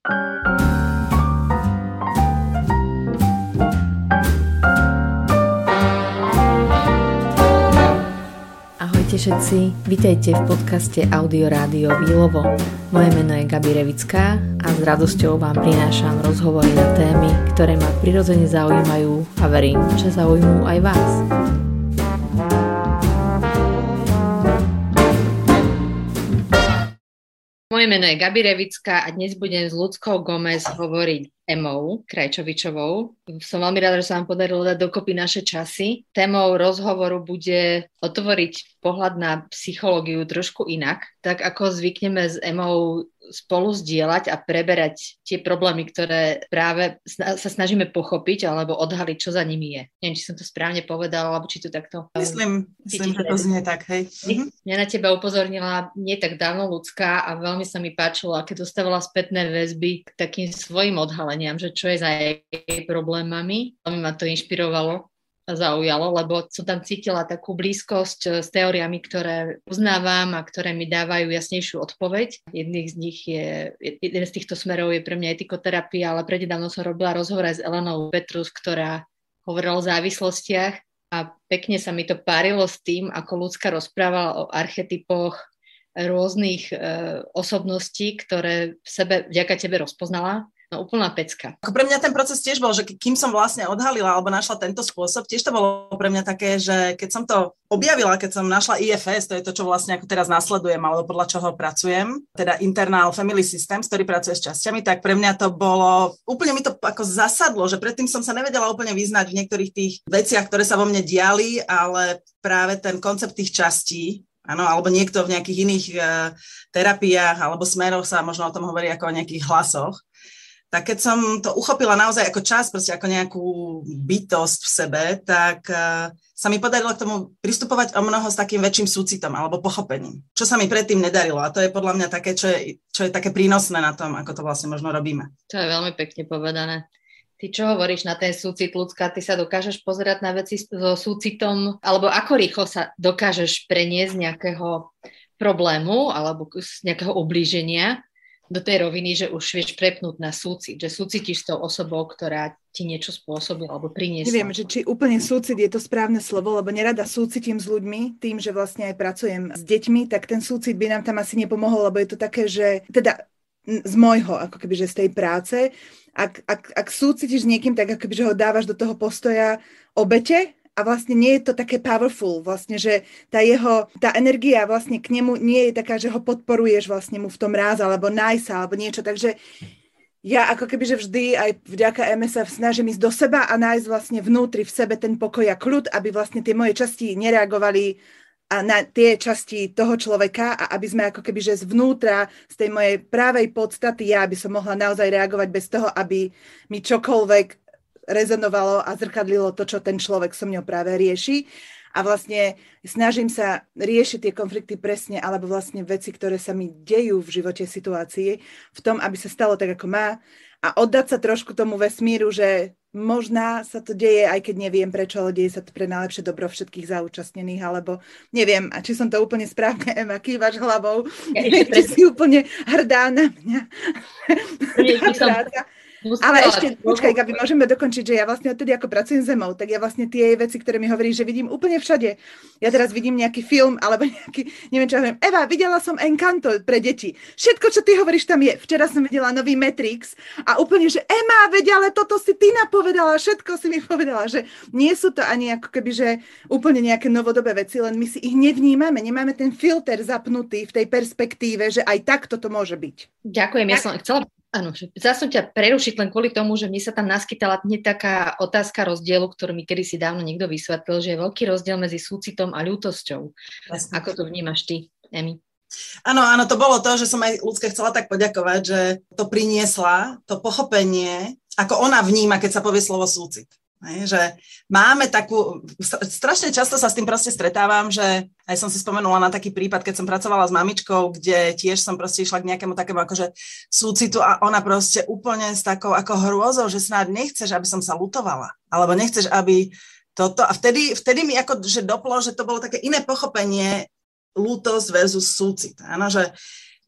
Ahojte všetci, vítajte v podcaste Audio Rádio Výlovo. Moje meno je Gabi Revická a s radosťou vám prinášam rozhovory na témy, ktoré ma prirodzene zaujímajú a verím, že zaujímujú aj vás. Moje meno je Gabi Revická a dnes budem s Ľudskou Gomez hovoriť Emou Krajčovičovou. Som veľmi rada, že sa vám podarilo dať dokopy naše časy. Témou rozhovoru bude otvoriť pohľad na psychológiu trošku inak, tak ako zvykneme s Emou spolu zdieľať a preberať tie problémy, ktoré práve sa snažíme pochopiť alebo odhaliť, čo za nimi je. Neviem, či som to správne povedala, alebo či to takto... Myslím, myslím že to znie tak, hej. Mhm. Mňa na teba upozornila nie tak dávno ľudská a veľmi sa mi páčilo, aké dostávala spätné väzby k takým svojim odhaleniam, že čo je za jej problémami. Veľmi ma to inšpirovalo zaujalo, lebo som tam cítila takú blízkosť eh, s teóriami, ktoré uznávam a ktoré mi dávajú jasnejšiu odpoveď. Jedných z nich je, jeden z týchto smerov je pre mňa etikoterapia, ale prednedávno som robila rozhovor aj s Elenou Petrus, ktorá hovorila o závislostiach a pekne sa mi to párilo s tým, ako ľudská rozprávala o archetypoch rôznych e, osobností, ktoré v sebe vďaka tebe rozpoznala No úplná pecka. Ako pre mňa ten proces tiež bol, že kým som vlastne odhalila alebo našla tento spôsob, tiež to bolo pre mňa také, že keď som to objavila, keď som našla IFS, to je to, čo vlastne ako teraz nasledujem, alebo podľa čoho pracujem, teda Internal Family Systems, ktorý pracuje s časťami, tak pre mňa to bolo, úplne mi to ako zasadlo, že predtým som sa nevedela úplne vyznať v niektorých tých veciach, ktoré sa vo mne diali, ale práve ten koncept tých častí, Áno, alebo niekto v nejakých iných e, terapiách alebo smeroch sa možno o tom hovorí ako o nejakých hlasoch tak keď som to uchopila naozaj ako čas, proste ako nejakú bytosť v sebe, tak uh, sa mi podarilo k tomu pristupovať o mnoho s takým väčším súcitom alebo pochopením, čo sa mi predtým nedarilo. A to je podľa mňa také, čo je, čo je také prínosné na tom, ako to vlastne možno robíme. To je veľmi pekne povedané. Ty čo hovoríš na ten súcit ľudská? Ty sa dokážeš pozerať na veci so súcitom, alebo ako rýchlo sa dokážeš preniesť nejakého problému alebo z nejakého ublíženia do tej roviny, že už vieš prepnúť na súcit, že súcitíš s tou osobou, ktorá ti niečo spôsobila alebo priniesla. Neviem, že či úplne súcit je to správne slovo, lebo nerada súcitím s ľuďmi, tým, že vlastne aj pracujem s deťmi, tak ten súcit by nám tam asi nepomohol, lebo je to také, že teda z môjho, ako keby, že z tej práce, ak, ak, ak súcitíš s niekým, tak ako keby, že ho dávaš do toho postoja obete, a vlastne nie je to také powerful, vlastne, že tá jeho, tá energia vlastne k nemu nie je taká, že ho podporuješ vlastne mu v tom ráz, alebo najsa, alebo niečo, takže ja ako keby, že vždy aj vďaka MSF snažím ísť do seba a nájsť vlastne vnútri v sebe ten pokoj a kľud, aby vlastne tie moje časti nereagovali a na tie časti toho človeka a aby sme ako keby, že zvnútra, z tej mojej právej podstaty ja, aby som mohla naozaj reagovať bez toho, aby mi čokoľvek rezonovalo a zrkadlilo to, čo ten človek so mňou práve rieši. A vlastne snažím sa riešiť tie konflikty presne, alebo vlastne veci, ktoré sa mi dejú v živote situácii, v tom, aby sa stalo tak, ako má. A oddať sa trošku tomu vesmíru, že možná sa to deje, aj keď neviem prečo, ale deje sa to pre najlepšie dobro všetkých zaúčastnených, alebo neviem, a či som to úplne správne, Ema, kývaš hlavou, ja, si úplne hrdá na mňa. Som, Musela, Ale ešte, počkaj, Gabi, môžeme dokončiť, že ja vlastne odtedy, ako pracujem zemou, tak ja vlastne tie veci, ktoré mi hovorí, že vidím úplne všade. Ja teraz vidím nejaký film, alebo nejaký, neviem čo hovorím, Eva, videla som Encanto pre deti. Všetko, čo ty hovoríš, tam je. Včera som videla nový Matrix a úplne, že Ema, vedia, ale toto si ty napovedala, všetko si mi povedala, že nie sú to ani ako keby, že úplne nejaké novodobé veci, len my si ich nevnímame, nemáme ten filter zapnutý v tej perspektíve, že aj tak toto môže byť. Ďakujem, ja som chcela Áno, chcela som ťa prerušiť len kvôli tomu, že mi sa tam naskytala hneď taká otázka rozdielu, ktorú mi kedysi dávno niekto vysvetlil, že je veľký rozdiel medzi súcitom a ľútosťou. Jasne. Ako to vnímaš ty, Emi? Áno, áno, to bolo to, že som aj ľudské chcela tak poďakovať, že to priniesla, to pochopenie, ako ona vníma, keď sa povie slovo súcit. Že máme takú, strašne často sa s tým proste stretávam, že aj som si spomenula na taký prípad, keď som pracovala s mamičkou, kde tiež som proste išla k nejakému takému akože súcitu a ona proste úplne s takou ako hrôzou, že snáď nechceš, aby som sa lutovala, alebo nechceš, aby toto, a vtedy, vtedy mi ako, že doplo, že to bolo také iné pochopenie lútosť versus súcit, áno, že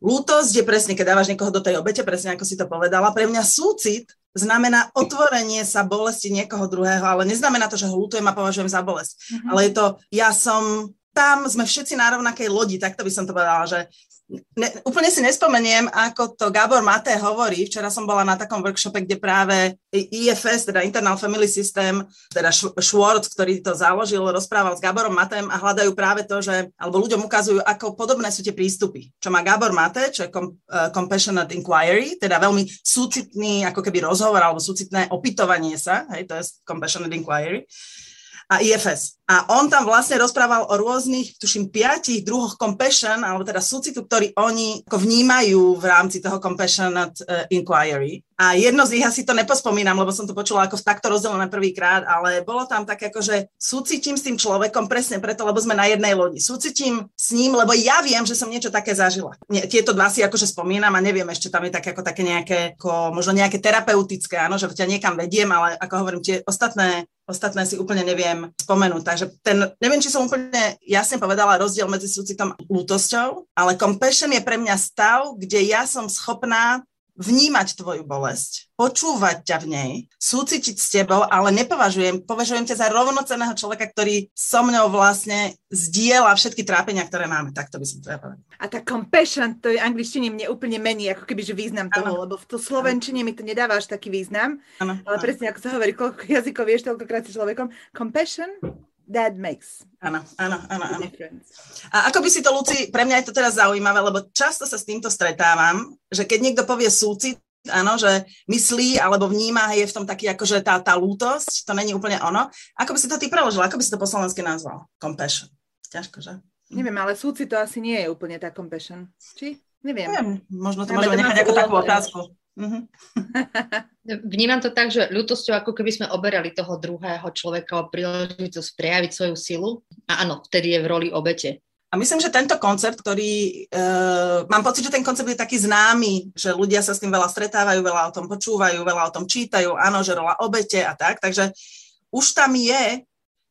Lútosť je presne, keď dávaš niekoho do tej obete, presne ako si to povedala. Pre mňa súcit znamená otvorenie sa bolesti niekoho druhého, ale neznamená to, že ho lutujem a považujem za bolesť. Mm-hmm. Ale je to, ja som tam, sme všetci na rovnakej lodi, takto by som to povedala, že ne, úplne si nespomeniem, ako to Gabor Maté hovorí. Včera som bola na takom workshope, kde práve IFS, teda Internal Family System, teda Schwartz, ktorý to založil, rozprával s Gaborom Matem a hľadajú práve to, že, alebo ľuďom ukazujú, ako podobné sú tie prístupy. Čo má Gabor Mate, čo je com, uh, Compassionate Inquiry, teda veľmi súcitný, ako keby rozhovor alebo súcitné opytovanie sa, hej, to je Compassionate Inquiry a IFS. A on tam vlastne rozprával o rôznych, tuším, piatich druhoch compassion, alebo teda súcitu, ktorý oni ako vnímajú v rámci toho compassionate uh, inquiry. A jedno z nich asi to nepospomínam, lebo som to počula ako v takto rozdelené prvýkrát, ale bolo tam také ako, že súcitím s tým človekom presne preto, lebo sme na jednej lodi. Súcitím s ním, lebo ja viem, že som niečo také zažila. Nie, tieto dva si akože spomínam a neviem, ešte tam je také ako také nejaké, ako, možno nejaké terapeutické, áno, že ťa niekam vediem, ale ako hovorím, tie ostatné ostatné si úplne neviem spomenúť. Takže ten, neviem, či som úplne jasne povedala rozdiel medzi súcitom a lútosťou, ale compassion je pre mňa stav, kde ja som schopná vnímať tvoju bolesť, počúvať ťa v nej, súcitiť s tebou, ale nepovažujem, považujem ťa za rovnoceného človeka, ktorý so mňou vlastne zdieľa všetky trápenia, ktoré máme. Tak to by som to povedala. A tá compassion, to je angličtine mne úplne mení, ako keby, že význam toho, ano. lebo v to slovenčine mi to nedáva až taký význam. Ano. Ale presne ako sa hovorí, koľko jazykov vieš, toľkokrát si človekom. Compassion that makes Áno, áno, áno, áno. A ako by si to, Luci, pre mňa je to teraz zaujímavé, lebo často sa s týmto stretávam, že keď niekto povie súcit, áno, že myslí alebo vníma, je v tom taký akože tá, tá lútosť, to není úplne ono. Ako by si to ty preložila? Ako by si to po slovensky nazval? Compassion. Ťažko, že? Neviem, ale súcit to asi nie je úplne tá compassion. Či? Neviem. Neviem. Možno to môžeme nechať ako takú otázku. Mm-hmm. Vnímam to tak, že ľutosťou ako keby sme oberali toho druhého človeka o príležitosť prejaviť svoju silu a áno, vtedy je v roli obete. A myslím, že tento koncept, ktorý, uh, mám pocit, že ten koncept je taký známy, že ľudia sa s tým veľa stretávajú, veľa o tom počúvajú, veľa o tom čítajú, áno, že rola obete a tak, takže už tam je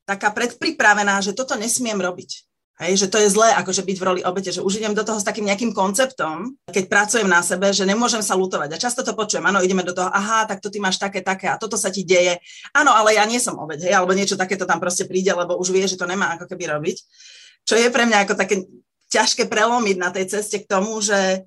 taká predpripravená, že toto nesmiem robiť. Hej, že to je zlé, akože byť v roli obete, že už idem do toho s takým nejakým konceptom, keď pracujem na sebe, že nemôžem sa lutovať. A často to počujem, áno, ideme do toho, aha, tak to ty máš také, také a toto sa ti deje. Áno, ale ja nie som obeť, hej, alebo niečo takéto tam proste príde, lebo už vie, že to nemá ako keby robiť. Čo je pre mňa ako také ťažké prelomiť na tej ceste k tomu, že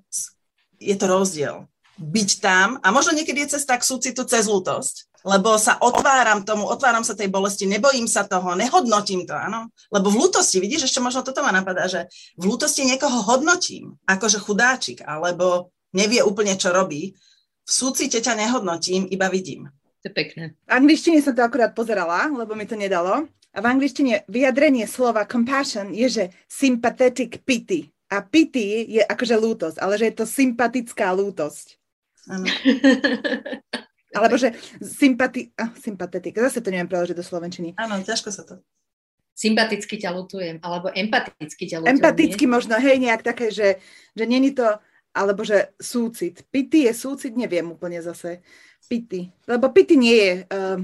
je to rozdiel. Byť tam a možno niekedy je cesta k súcitu cez lútosť, lebo sa otváram tomu, otváram sa tej bolesti, nebojím sa toho, nehodnotím to, áno. Lebo v lútosti, vidíš, ešte možno toto ma napadá, že v lútosti niekoho hodnotím, akože chudáčik, alebo nevie úplne, čo robí. V súcite ťa nehodnotím, iba vidím. To je pekné. V angličtine som to akurát pozerala, lebo mi to nedalo. A v angličtine vyjadrenie slova compassion je, že sympathetic pity. A pity je akože lútosť, ale že je to sympatická lútosť. Ano. Alebo že sympati... Ah, sympatetik. Zase to neviem preložiť do slovenčiny. Áno, ťažko sa to. Sympaticky ťa lutujem, alebo empaticky ťa lutujem. Empaticky nie? možno, hej, nejak také, že, že není to, alebo že súcit. Pity je súcit, neviem úplne zase. Pity. Lebo pity nie je uh,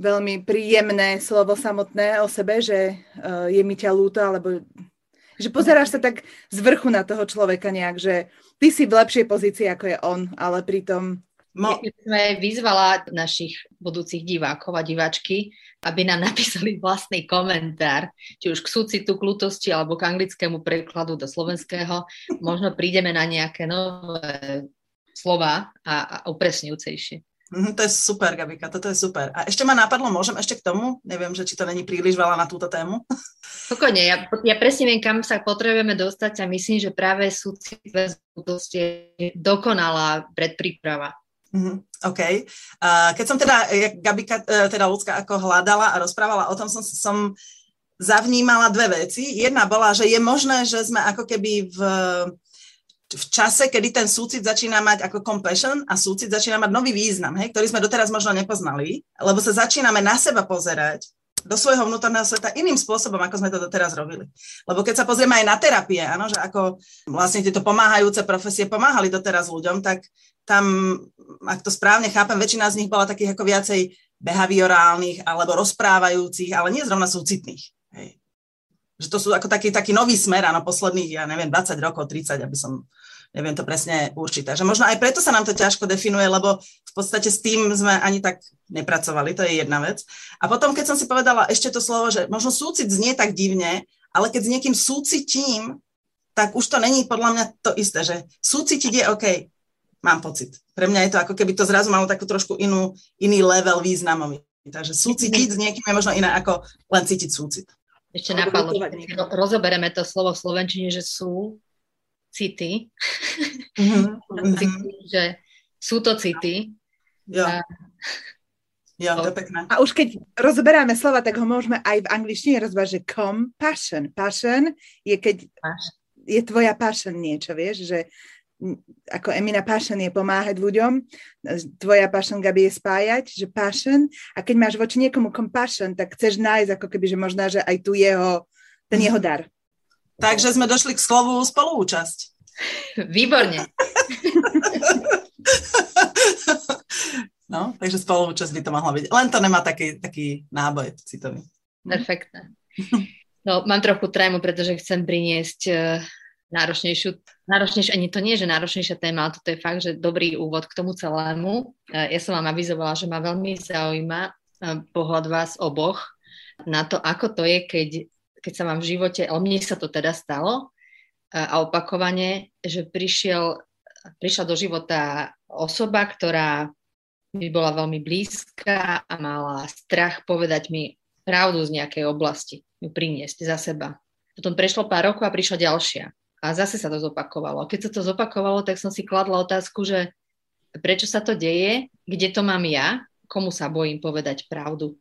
veľmi príjemné slovo samotné o sebe, že uh, je mi ťa lúto, alebo že pozeráš sa tak z vrchu na toho človeka nejak, že ty si v lepšej pozícii, ako je on, ale pritom Mo... Ja sme vyzvala našich budúcich divákov a diváčky, aby nám napísali vlastný komentár, či už k súcitu, k lutosti alebo k anglickému prekladu do slovenského. Možno prídeme na nejaké nové slova a, a upresňujúcejšie. Mm, to je super, Gabika, toto je super. A ešte ma napadlo, môžem ešte k tomu? Neviem, že či to není príliš veľa na túto tému. Spokojne, ja, ja presne viem, kam sa potrebujeme dostať a myslím, že práve súcit bez je dokonalá predpríprava. Mm-hmm, OK. Keď som teda, jak Gabika, uh, teda ľudská ako hľadala a rozprávala o tom, som, som zavnímala dve veci. Jedna bola, že je možné, že sme ako keby v, v čase, kedy ten súcit začína mať ako compassion a súcit začína mať nový význam, hej, ktorý sme doteraz možno nepoznali, lebo sa začíname na seba pozerať do svojho vnútorného sveta iným spôsobom, ako sme to doteraz robili. Lebo keď sa pozrieme aj na terapie, áno, že ako vlastne tieto pomáhajúce profesie pomáhali doteraz ľuďom, tak tam, ak to správne chápem, väčšina z nich bola takých ako viacej behaviorálnych alebo rozprávajúcich, ale nie zrovna súcitných. Hej. Že to sú ako taký, taký nový smer, áno, posledných, ja neviem, 20 rokov, 30, aby som, neviem to presne určiť. Takže možno aj preto sa nám to ťažko definuje, lebo v podstate s tým sme ani tak nepracovali, to je jedna vec. A potom, keď som si povedala ešte to slovo, že možno súcit znie tak divne, ale keď s niekým súcitím, tak už to není podľa mňa to isté, že súcitiť je OK, mám pocit. Pre mňa je to ako keby to zrazu malo takú trošku inú, iný level významový. Takže súcitiť s niekým je možno iné ako len cítiť súcit. Ešte napadlo, ro- rozobereme to slovo v Slovenčine, že sú city. Mm-hmm. že sú to city. Jo. A... Jo, to je pekné. A už keď rozoberáme slova, tak ho môžeme aj v angličtine rozbať, že compassion. Passion je keď je tvoja passion niečo, vieš, že ako Emina passion je pomáhať ľuďom, tvoja passion, Gabi, je spájať, že passion. A keď máš voči niekomu compassion, tak chceš nájsť ako keby, že možná, že aj tu jeho, ten jeho dar. Takže sme došli k slovu spoluúčasť. Výborne. no, takže spoluúčasť by to mohla byť. Len to nemá taký, taký náboj citový. Perfektné. No, mám trochu trému, pretože chcem priniesť uh, náročnejšiu, náročnejšiu, ani to nie je, že náročnejšia téma, ale toto je fakt, že dobrý úvod k tomu celému. Ja som vám avizovala, že ma veľmi zaujíma pohľad vás oboch na to, ako to je, keď, keď sa vám v živote, ale mne sa to teda stalo a opakovane, že prišiel, prišla do života osoba, ktorá mi bola veľmi blízka a mala strach povedať mi pravdu z nejakej oblasti, ju priniesť za seba. Potom prešlo pár rokov a prišla ďalšia a zase sa to zopakovalo. Keď sa to zopakovalo, tak som si kladla otázku, že prečo sa to deje, kde to mám ja, komu sa bojím povedať pravdu.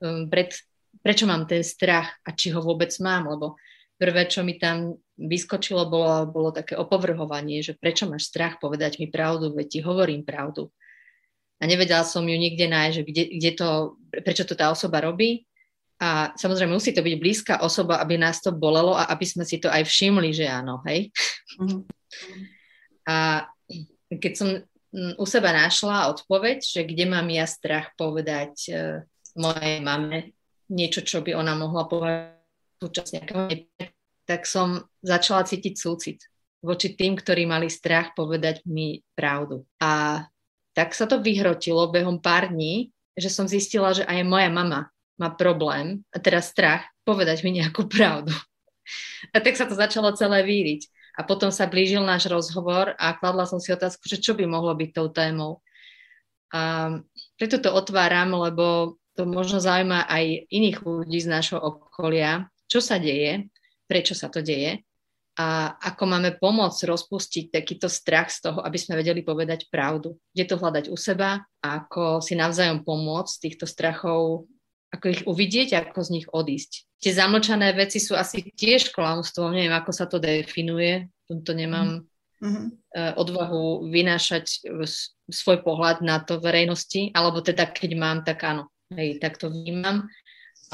Um, pred, prečo mám ten strach a či ho vôbec mám, lebo prvé, čo mi tam vyskočilo, bolo, bolo také opovrhovanie, že prečo máš strach povedať mi pravdu, veď ti hovorím pravdu. A nevedela som ju nikde nájsť, že kde, kde to, prečo to tá osoba robí, a samozrejme musí to byť blízka osoba, aby nás to bolelo a aby sme si to aj všimli, že áno, hej. Mm-hmm. A keď som mm, u seba našla odpoveď, že kde mám ja strach povedať uh, mojej mame niečo, čo by ona mohla povedať súčasne, tak som začala cítiť súcit voči tým, ktorí mali strach povedať mi pravdu. A tak sa to vyhrotilo behom pár dní, že som zistila, že aj moja mama má problém, a teraz strach, povedať mi nejakú pravdu. A tak sa to začalo celé víriť. A potom sa blížil náš rozhovor a kladla som si otázku, že čo by mohlo byť tou témou. A preto to otváram, lebo to možno zaujíma aj iných ľudí z nášho okolia, čo sa deje, prečo sa to deje a ako máme pomôcť rozpustiť takýto strach z toho, aby sme vedeli povedať pravdu. Kde to hľadať u seba a ako si navzájom pomôcť týchto strachov ako ich uvidieť a ako z nich odísť. Tie zamlčané veci sú asi tiež klamstvo, neviem, ako sa to definuje, to nemám mm-hmm. odvahu vynášať svoj pohľad na to verejnosti, alebo teda keď mám, tak áno, hej, tak to vnímam,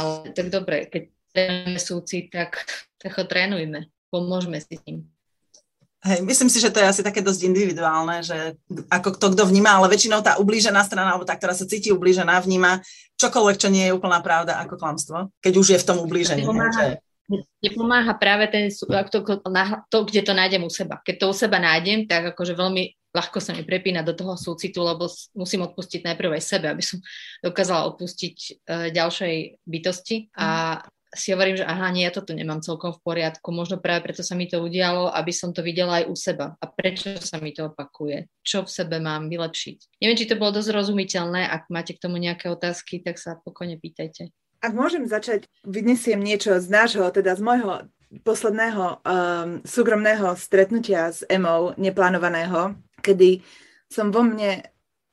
ale tak dobre, keď trénujeme súci, tak, tak ho trénujme, pomôžme si tým. Hej, myslím si, že to je asi také dosť individuálne, že ako kto kto vníma, ale väčšinou tá ublížená strana, alebo tá, ktorá sa cíti ublížená, vníma čokoľvek, čo nie je úplná pravda ako klamstvo, keď už je v tom ublížení. Nepomáha, nepomáha práve ten, to, to, kde to nájdem u seba. Keď to u seba nájdem, tak akože veľmi ľahko sa mi prepína do toho súcitu, lebo musím odpustiť najprv aj sebe, aby som dokázala odpustiť uh, ďalšej bytosti a si hovorím, že aha, nie, ja to tu nemám celkom v poriadku, možno práve preto sa mi to udialo, aby som to videla aj u seba. A prečo sa mi to opakuje? Čo v sebe mám vylepšiť? Neviem, či to bolo dosť rozumiteľné, ak máte k tomu nejaké otázky, tak sa pokojne pýtajte. Ak môžem začať, vynesiem niečo z nášho, teda z môjho posledného um, súkromného stretnutia s Emou, neplánovaného, kedy som vo mne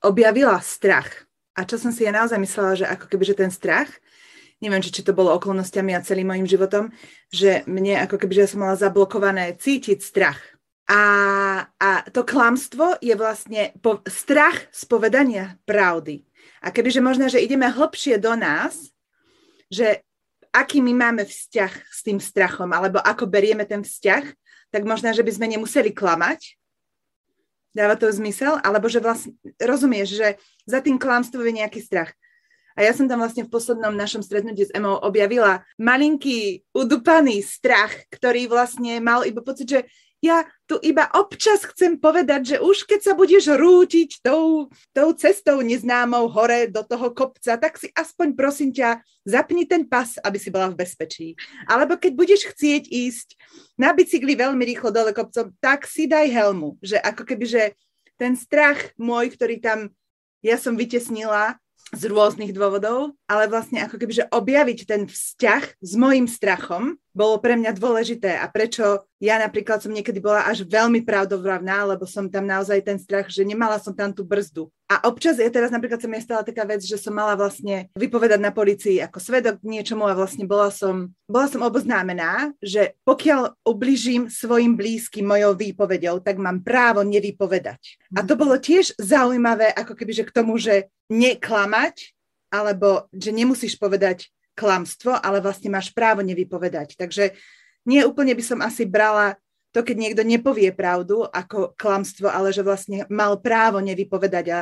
objavila strach. A čo som si ja naozaj myslela, že ako keby, že ten strach neviem, či, či to bolo okolnostiami a celým mojim životom, že mne ako keby, že ja som mala zablokované cítiť strach. A, a to klamstvo je vlastne po, strach z povedania pravdy. A kebyže možno, že ideme hlbšie do nás, že aký my máme vzťah s tým strachom, alebo ako berieme ten vzťah, tak možno, že by sme nemuseli klamať. Dáva to zmysel? Alebo že vlastne rozumieš, že za tým klamstvom je nejaký strach. A ja som tam vlastne v poslednom našom stretnutí s Emou objavila malinký udupaný strach, ktorý vlastne mal iba pocit, že ja tu iba občas chcem povedať, že už keď sa budeš rútiť tou, tou cestou neznámou hore do toho kopca, tak si aspoň prosím ťa zapni ten pas, aby si bola v bezpečí. Alebo keď budeš chcieť ísť na bicykli veľmi rýchlo dole kopcom, tak si daj helmu. Že ako keby, že ten strach môj, ktorý tam ja som vytesnila, z rôznych dôvodov, ale vlastne ako keby, že objaviť ten vzťah s mojim strachom bolo pre mňa dôležité a prečo ja napríklad som niekedy bola až veľmi pravdovravná, lebo som tam naozaj ten strach, že nemala som tam tú brzdu. A občas ja teraz napríklad sa mi stala taká vec, že som mala vlastne vypovedať na policii ako svedok niečomu a vlastne bola som, bola som oboznámená, že pokiaľ ubližím svojim blízkym mojou výpovedou, tak mám právo nevypovedať. A to bolo tiež zaujímavé, ako keby, že k tomu, že neklamať, alebo že nemusíš povedať klamstvo, ale vlastne máš právo nevypovedať. Takže nie úplne by som asi brala to, keď niekto nepovie pravdu ako klamstvo, ale že vlastne mal právo nevypovedať a,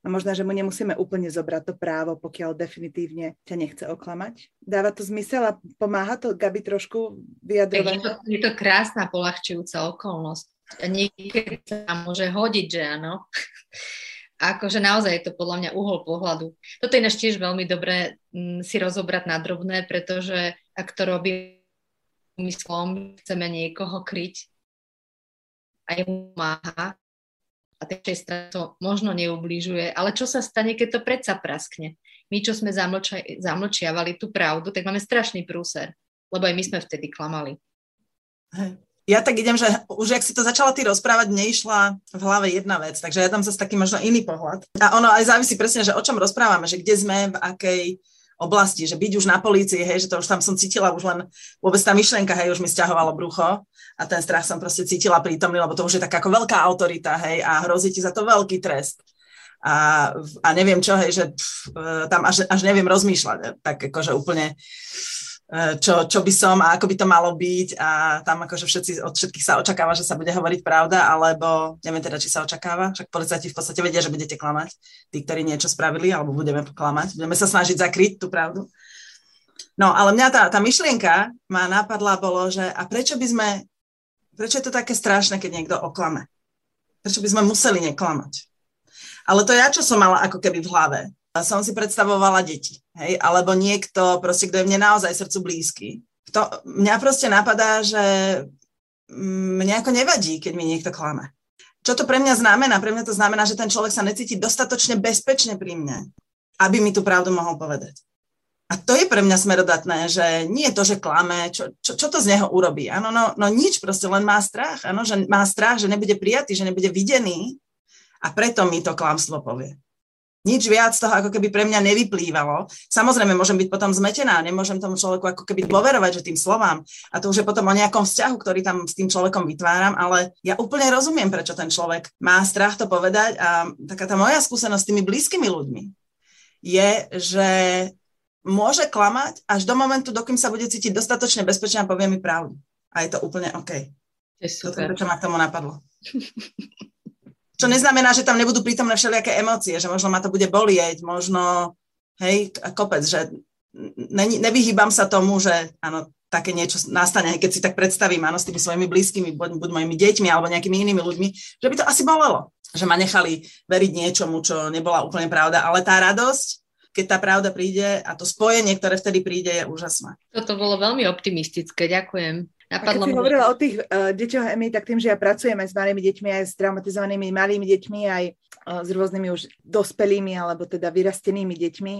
a možno, že mu nemusíme úplne zobrať to právo, pokiaľ definitívne ťa nechce oklamať. Dáva to zmysel a pomáha to, Gabi, trošku vyjadrovať? Je to, je to krásna, polahčujúca okolnosť. Niekedy sa môže hodiť, že áno. Akože naozaj je to podľa mňa uhol pohľadu. Toto je náš tiež veľmi dobré mm, si rozobrať na drobné, pretože ak to robí myslom, chceme niekoho kryť a jemu máha a tej strane to možno neublížuje, ale čo sa stane, keď to predsa praskne? My, čo sme zamlčia, zamlčiavali tú pravdu, tak máme strašný prúser, lebo aj my sme vtedy klamali. Hej ja tak idem, že už ak si to začala ty rozprávať, mne išla v hlave jedna vec, takže ja tam zase taký možno iný pohľad. A ono aj závisí presne, že o čom rozprávame, že kde sme, v akej oblasti, že byť už na polícii, hej, že to už tam som cítila, už len vôbec tá myšlienka, hej, už mi stiahovalo brucho a ten strach som proste cítila prítomný, lebo to už je taká ako veľká autorita, hej, a hrozí ti za to veľký trest. A, a neviem čo, hej, že pf, e, tam až, až neviem rozmýšľať, tak akože úplne čo, čo by som a ako by to malo byť a tam akože všetci, od všetkých sa očakáva, že sa bude hovoriť pravda, alebo neviem teda, či sa očakáva, však policajti v podstate vedia, že budete klamať, tí, ktorí niečo spravili, alebo budeme klamať, budeme sa snažiť zakryť tú pravdu. No, ale mňa tá, tá myšlienka ma napadla, bolo, že a prečo by sme, prečo je to také strašné, keď niekto oklame? Prečo by sme museli neklamať? Ale to ja, čo som mala ako keby v hlave, som si predstavovala deti, hej, alebo niekto, proste, kto je mne naozaj srdcu blízky. To, mňa proste napadá, že mne ako nevadí, keď mi niekto klame. Čo to pre mňa znamená? Pre mňa to znamená, že ten človek sa necíti dostatočne bezpečne pri mne, aby mi tú pravdu mohol povedať. A to je pre mňa smerodatné, že nie je to, že klame, čo, čo, čo to z neho urobí. Áno, no, no nič, proste len má strach. Áno, že má strach, že nebude prijatý, že nebude videný a preto mi to klamstvo povie nič viac toho ako keby pre mňa nevyplývalo. Samozrejme, môžem byť potom zmetená, nemôžem tomu človeku ako keby dôverovať, že tým slovám. A to už je potom o nejakom vzťahu, ktorý tam s tým človekom vytváram, ale ja úplne rozumiem, prečo ten človek má strach to povedať a taká tá moja skúsenosť s tými blízkymi ľuďmi je, že môže klamať až do momentu, dokým sa bude cítiť dostatočne bezpečne a povie mi pravdu. A je to úplne OK. Je super. To, čo ma k tomu napadlo. Čo neznamená, že tam nebudú prítomné všelijaké emócie, že možno ma to bude bolieť, možno, hej, kopec, že ne, nevyhýbam sa tomu, že áno, také niečo nastane, keď si tak predstavím, áno, s tými svojimi blízkymi, buď, buď mojimi deťmi alebo nejakými inými ľuďmi, že by to asi bolelo, že ma nechali veriť niečomu, čo nebola úplne pravda, ale tá radosť, keď tá pravda príde a to spojenie, ktoré vtedy príde, je úžasné. Toto bolo veľmi optimistické, ďakujem. Napadlo a keď si hovorila o tých uh, deťoch Emy, tak tým, že ja pracujem aj s malými deťmi, aj s traumatizovanými malými deťmi, aj uh, s rôznymi už dospelými alebo teda vyrastenými deťmi,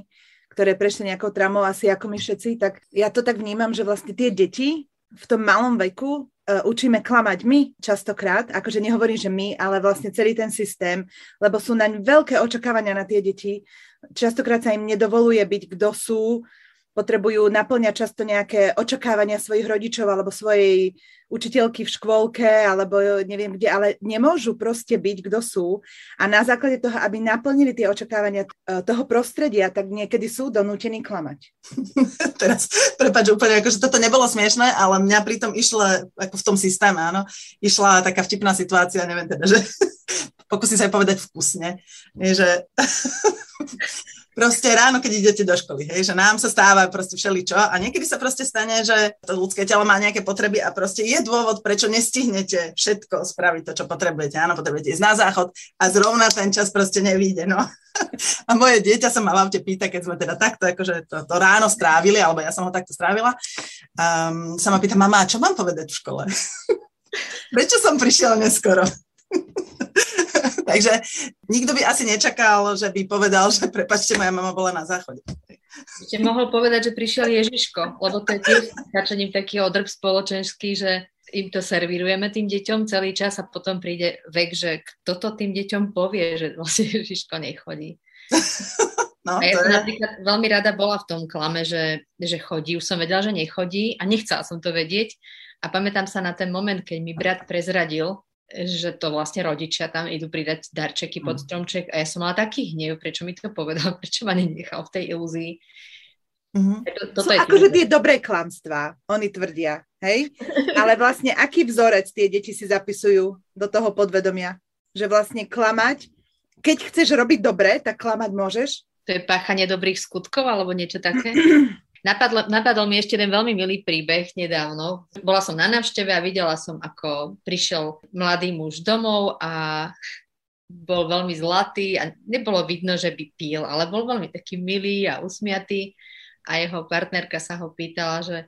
ktoré prešli nejakou traumou asi ako my všetci, tak ja to tak vnímam, že vlastne tie deti v tom malom veku uh, učíme klamať my častokrát, akože nehovorím, že my, ale vlastne celý ten systém, lebo sú naň veľké očakávania na tie deti. Častokrát sa im nedovoluje byť, kto sú, potrebujú naplňať často nejaké očakávania svojich rodičov alebo svojej učiteľky v škôlke alebo neviem kde, ale nemôžu proste byť, kto sú. A na základe toho, aby naplnili tie očakávania e, toho prostredia, tak niekedy sú donútení klamať. Teraz, prepáč, úplne, akože toto nebolo smiešné, ale mňa pritom išla, ako v tom systéme, áno, išla taká vtipná situácia, neviem teda, že Pokúsim sa aj povedať vkusne, že proste ráno, keď idete do školy, hej, že nám sa stáva proste všeličo a niekedy sa proste stane, že to ľudské telo má nejaké potreby a proste je dôvod, prečo nestihnete všetko spraviť to, čo potrebujete. Áno, potrebujete ísť na záchod a zrovna ten čas proste nevíde, no. A moje dieťa sa ma v aute pýta, keď sme teda takto, akože to, to ráno strávili, alebo ja som ho takto strávila, um, sa ma pýta, mama, čo mám povedať v škole? Prečo som prišiel neskoro? Takže nikto by asi nečakal, že by povedal, že prepačte, moja mama bola na záchode. Ste mohol povedať, že prišiel Ježiško, lebo to je tiež začaním taký odrb spoločenský, že im to servírujeme tým deťom celý čas a potom príde vek, že kto to tým deťom povie, že vlastne Ježiško nechodí. No, a ja som je... napríklad veľmi rada bola v tom klame, že, že chodí. Už som vedela, že nechodí a nechcela som to vedieť. A pamätám sa na ten moment, keď mi brat prezradil, že to vlastne rodičia tam idú pridať darčeky pod mm. stromček a ja som mala taký hnev, prečo mi to povedal, prečo ma nenechal v tej ilúzii. Mm-hmm. To, toto Sú je akože tie dobré klamstvá, oni tvrdia, hej? Ale vlastne aký vzorec tie deti si zapisujú do toho podvedomia? Že vlastne klamať, keď chceš robiť dobre, tak klamať môžeš? To je páchanie dobrých skutkov alebo niečo také? Napadlo, napadol mi ešte jeden veľmi milý príbeh nedávno. Bola som na návšteve a videla som, ako prišiel mladý muž domov a bol veľmi zlatý a nebolo vidno, že by pil, ale bol veľmi taký milý a usmiatý a jeho partnerka sa ho pýtala, že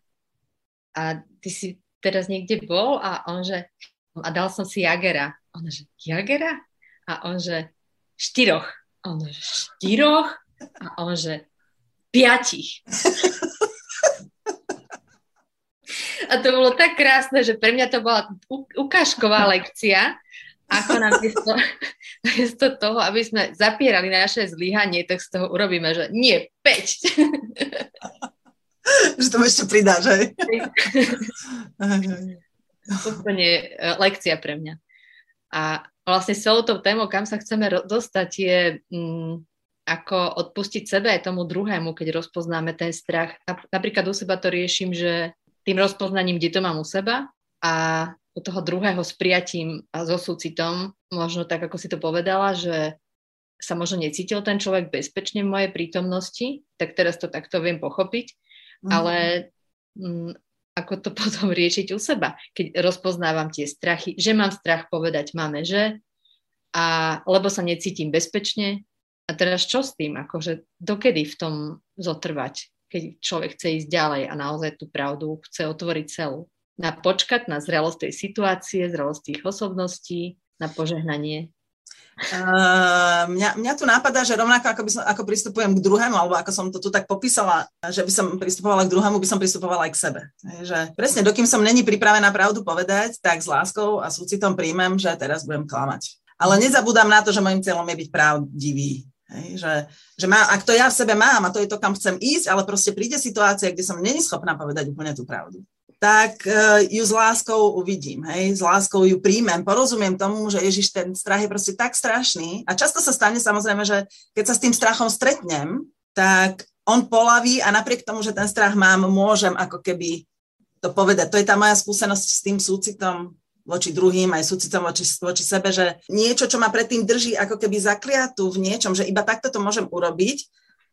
a ty si teraz niekde bol? A on že a dal som si Jagera. On že Jagera? A on že štyroch. A on že štyroch? A on že piatich. A to bolo tak krásne, že pre mňa to bola ukážková lekcia, ako nám miesto toho, aby sme zapierali naše zlyhanie, tak z toho urobíme, že nie, 5. že to ešte pridáš, hej? Úplne e, lekcia pre mňa. A vlastne celou tou témou, kam sa chceme dostať, je mm, ako odpustiť sebe aj tomu druhému, keď rozpoznáme ten strach. Napríklad u seba to riešim, že tým rozpoznaním, kde to mám u seba a u toho druhého s prijatím a so súcitom, možno tak, ako si to povedala, že sa možno necítil ten človek bezpečne v mojej prítomnosti, tak teraz to takto viem pochopiť, mm. ale m, mm, ako to potom riešiť u seba, keď rozpoznávam tie strachy, že mám strach povedať máme, že a lebo sa necítim bezpečne, a teraz čo s tým? Akože dokedy v tom zotrvať, keď človek chce ísť ďalej a naozaj tú pravdu chce otvoriť celú? Na počkať na zrelosť tej situácie, zrelosť tých osobností, na požehnanie? Uh, mňa, mňa tu nápada, že rovnako ako, by som, ako pristupujem k druhému, alebo ako som to tu tak popísala, že by som pristupovala k druhému, by som pristupovala aj k sebe. Že presne, dokým som není pripravená pravdu povedať, tak s láskou a súcitom príjmem, že teraz budem klamať. Ale nezabúdam na to, že môjim cieľom je byť pravdivý. Hej, že, že má, ak to ja v sebe mám a to je to, kam chcem ísť, ale proste príde situácia, kde som není schopná povedať úplne tú pravdu, tak uh, ju s láskou uvidím, hej, s láskou ju príjmem, porozumiem tomu, že Ježiš, ten strach je proste tak strašný. A často sa stane samozrejme, že keď sa s tým strachom stretnem, tak on polaví a napriek tomu, že ten strach mám, môžem ako keby to povedať. To je tá moja skúsenosť s tým súcitom, voči druhým, aj súcitom voči, voči sebe, že niečo, čo ma predtým drží ako keby zakliatu v niečom, že iba takto to môžem urobiť,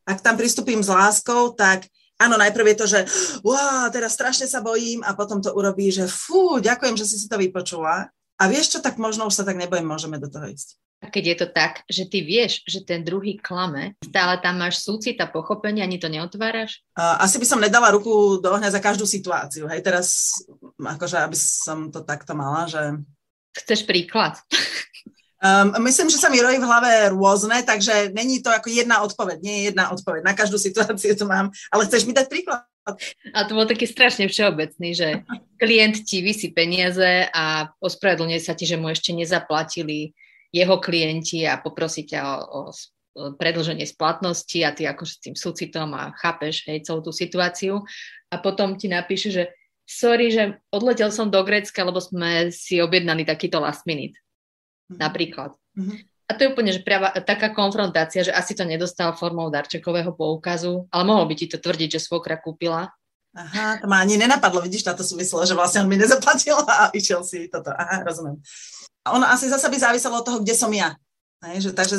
ak tam pristúpim s láskou, tak áno, najprv je to, že wow, teraz strašne sa bojím a potom to urobí, že fú, ďakujem, že si si to vypočula. A vieš čo, tak možno už sa tak nebojím, môžeme do toho ísť. A keď je to tak, že ty vieš, že ten druhý klame, stále tam máš súcit a pochopenie, ani to neotváraš? Asi by som nedala ruku do ohňa za každú situáciu. Hej, teraz, akože, aby som to takto mala, že... Chceš príklad? Um, myslím, že sa mi rojí v hlave rôzne, takže není to ako jedna odpoveď, nie je jedna odpoveď. Na každú situáciu to mám, ale chceš mi dať príklad? A to bol taký strašne všeobecný, že klient ti vysí peniaze a ospravedlňuje sa ti, že mu ešte nezaplatili jeho klienti a poprosí ťa o, o predlženie splatnosti a ty akože s tým súcitom a chápeš hej, celú tú situáciu a potom ti napíše, že sorry, že odletel som do Grécka, lebo sme si objednali takýto last minute. Mm-hmm. Napríklad. Mm-hmm. A to je úplne že práva, taká konfrontácia, že asi to nedostal formou darčekového poukazu, ale mohol by ti to tvrdiť, že svokra kúpila Aha, to ma ani nenapadlo, vidíš, táto súvislo, že vlastne on mi nezaplatil a išiel si toto. Aha, rozumiem. A ono asi zase by záviselo od toho, kde som ja. Hej, že, takže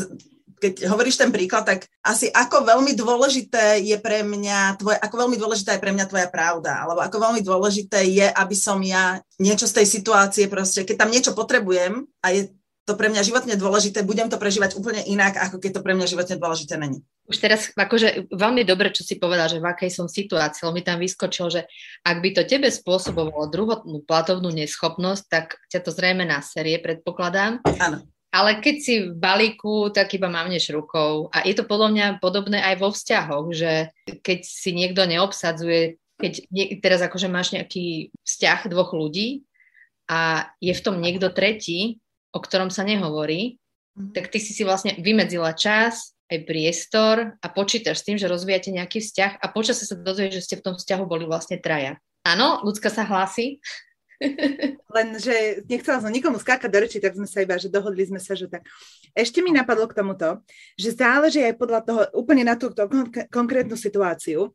keď hovoríš ten príklad, tak asi ako veľmi dôležité je pre mňa tvoje, ako veľmi dôležitá je pre mňa tvoja pravda, alebo ako veľmi dôležité je, aby som ja niečo z tej situácie proste, keď tam niečo potrebujem a je to pre mňa životne dôležité, budem to prežívať úplne inak, ako keď to pre mňa životne dôležité není. Už teraz akože veľmi dobre, čo si povedal, že v akej som situácii, mi tam vyskočil, že ak by to tebe spôsobovalo druhotnú platovnú neschopnosť, tak ťa to zrejme na série, predpokladám. Áno. Ale keď si v balíku, tak iba mávneš rukou. A je to podľa mňa podobné aj vo vzťahoch, že keď si niekto neobsadzuje, keď nie, teraz akože máš nejaký vzťah dvoch ľudí a je v tom niekto tretí, o ktorom sa nehovorí, mm. tak ty si si vlastne vymedzila čas, aj priestor a počítaš s tým, že rozvíjate nejaký vzťah a počasie sa dozvieš, že ste v tom vzťahu boli vlastne traja. Áno, ľudská sa hlási. Len, že nechcela som nikomu skákať do reči, tak sme sa iba, že dohodli sme sa, že tak. Ešte mi napadlo k tomuto, že záleží aj podľa toho, úplne na túto konkrétnu situáciu,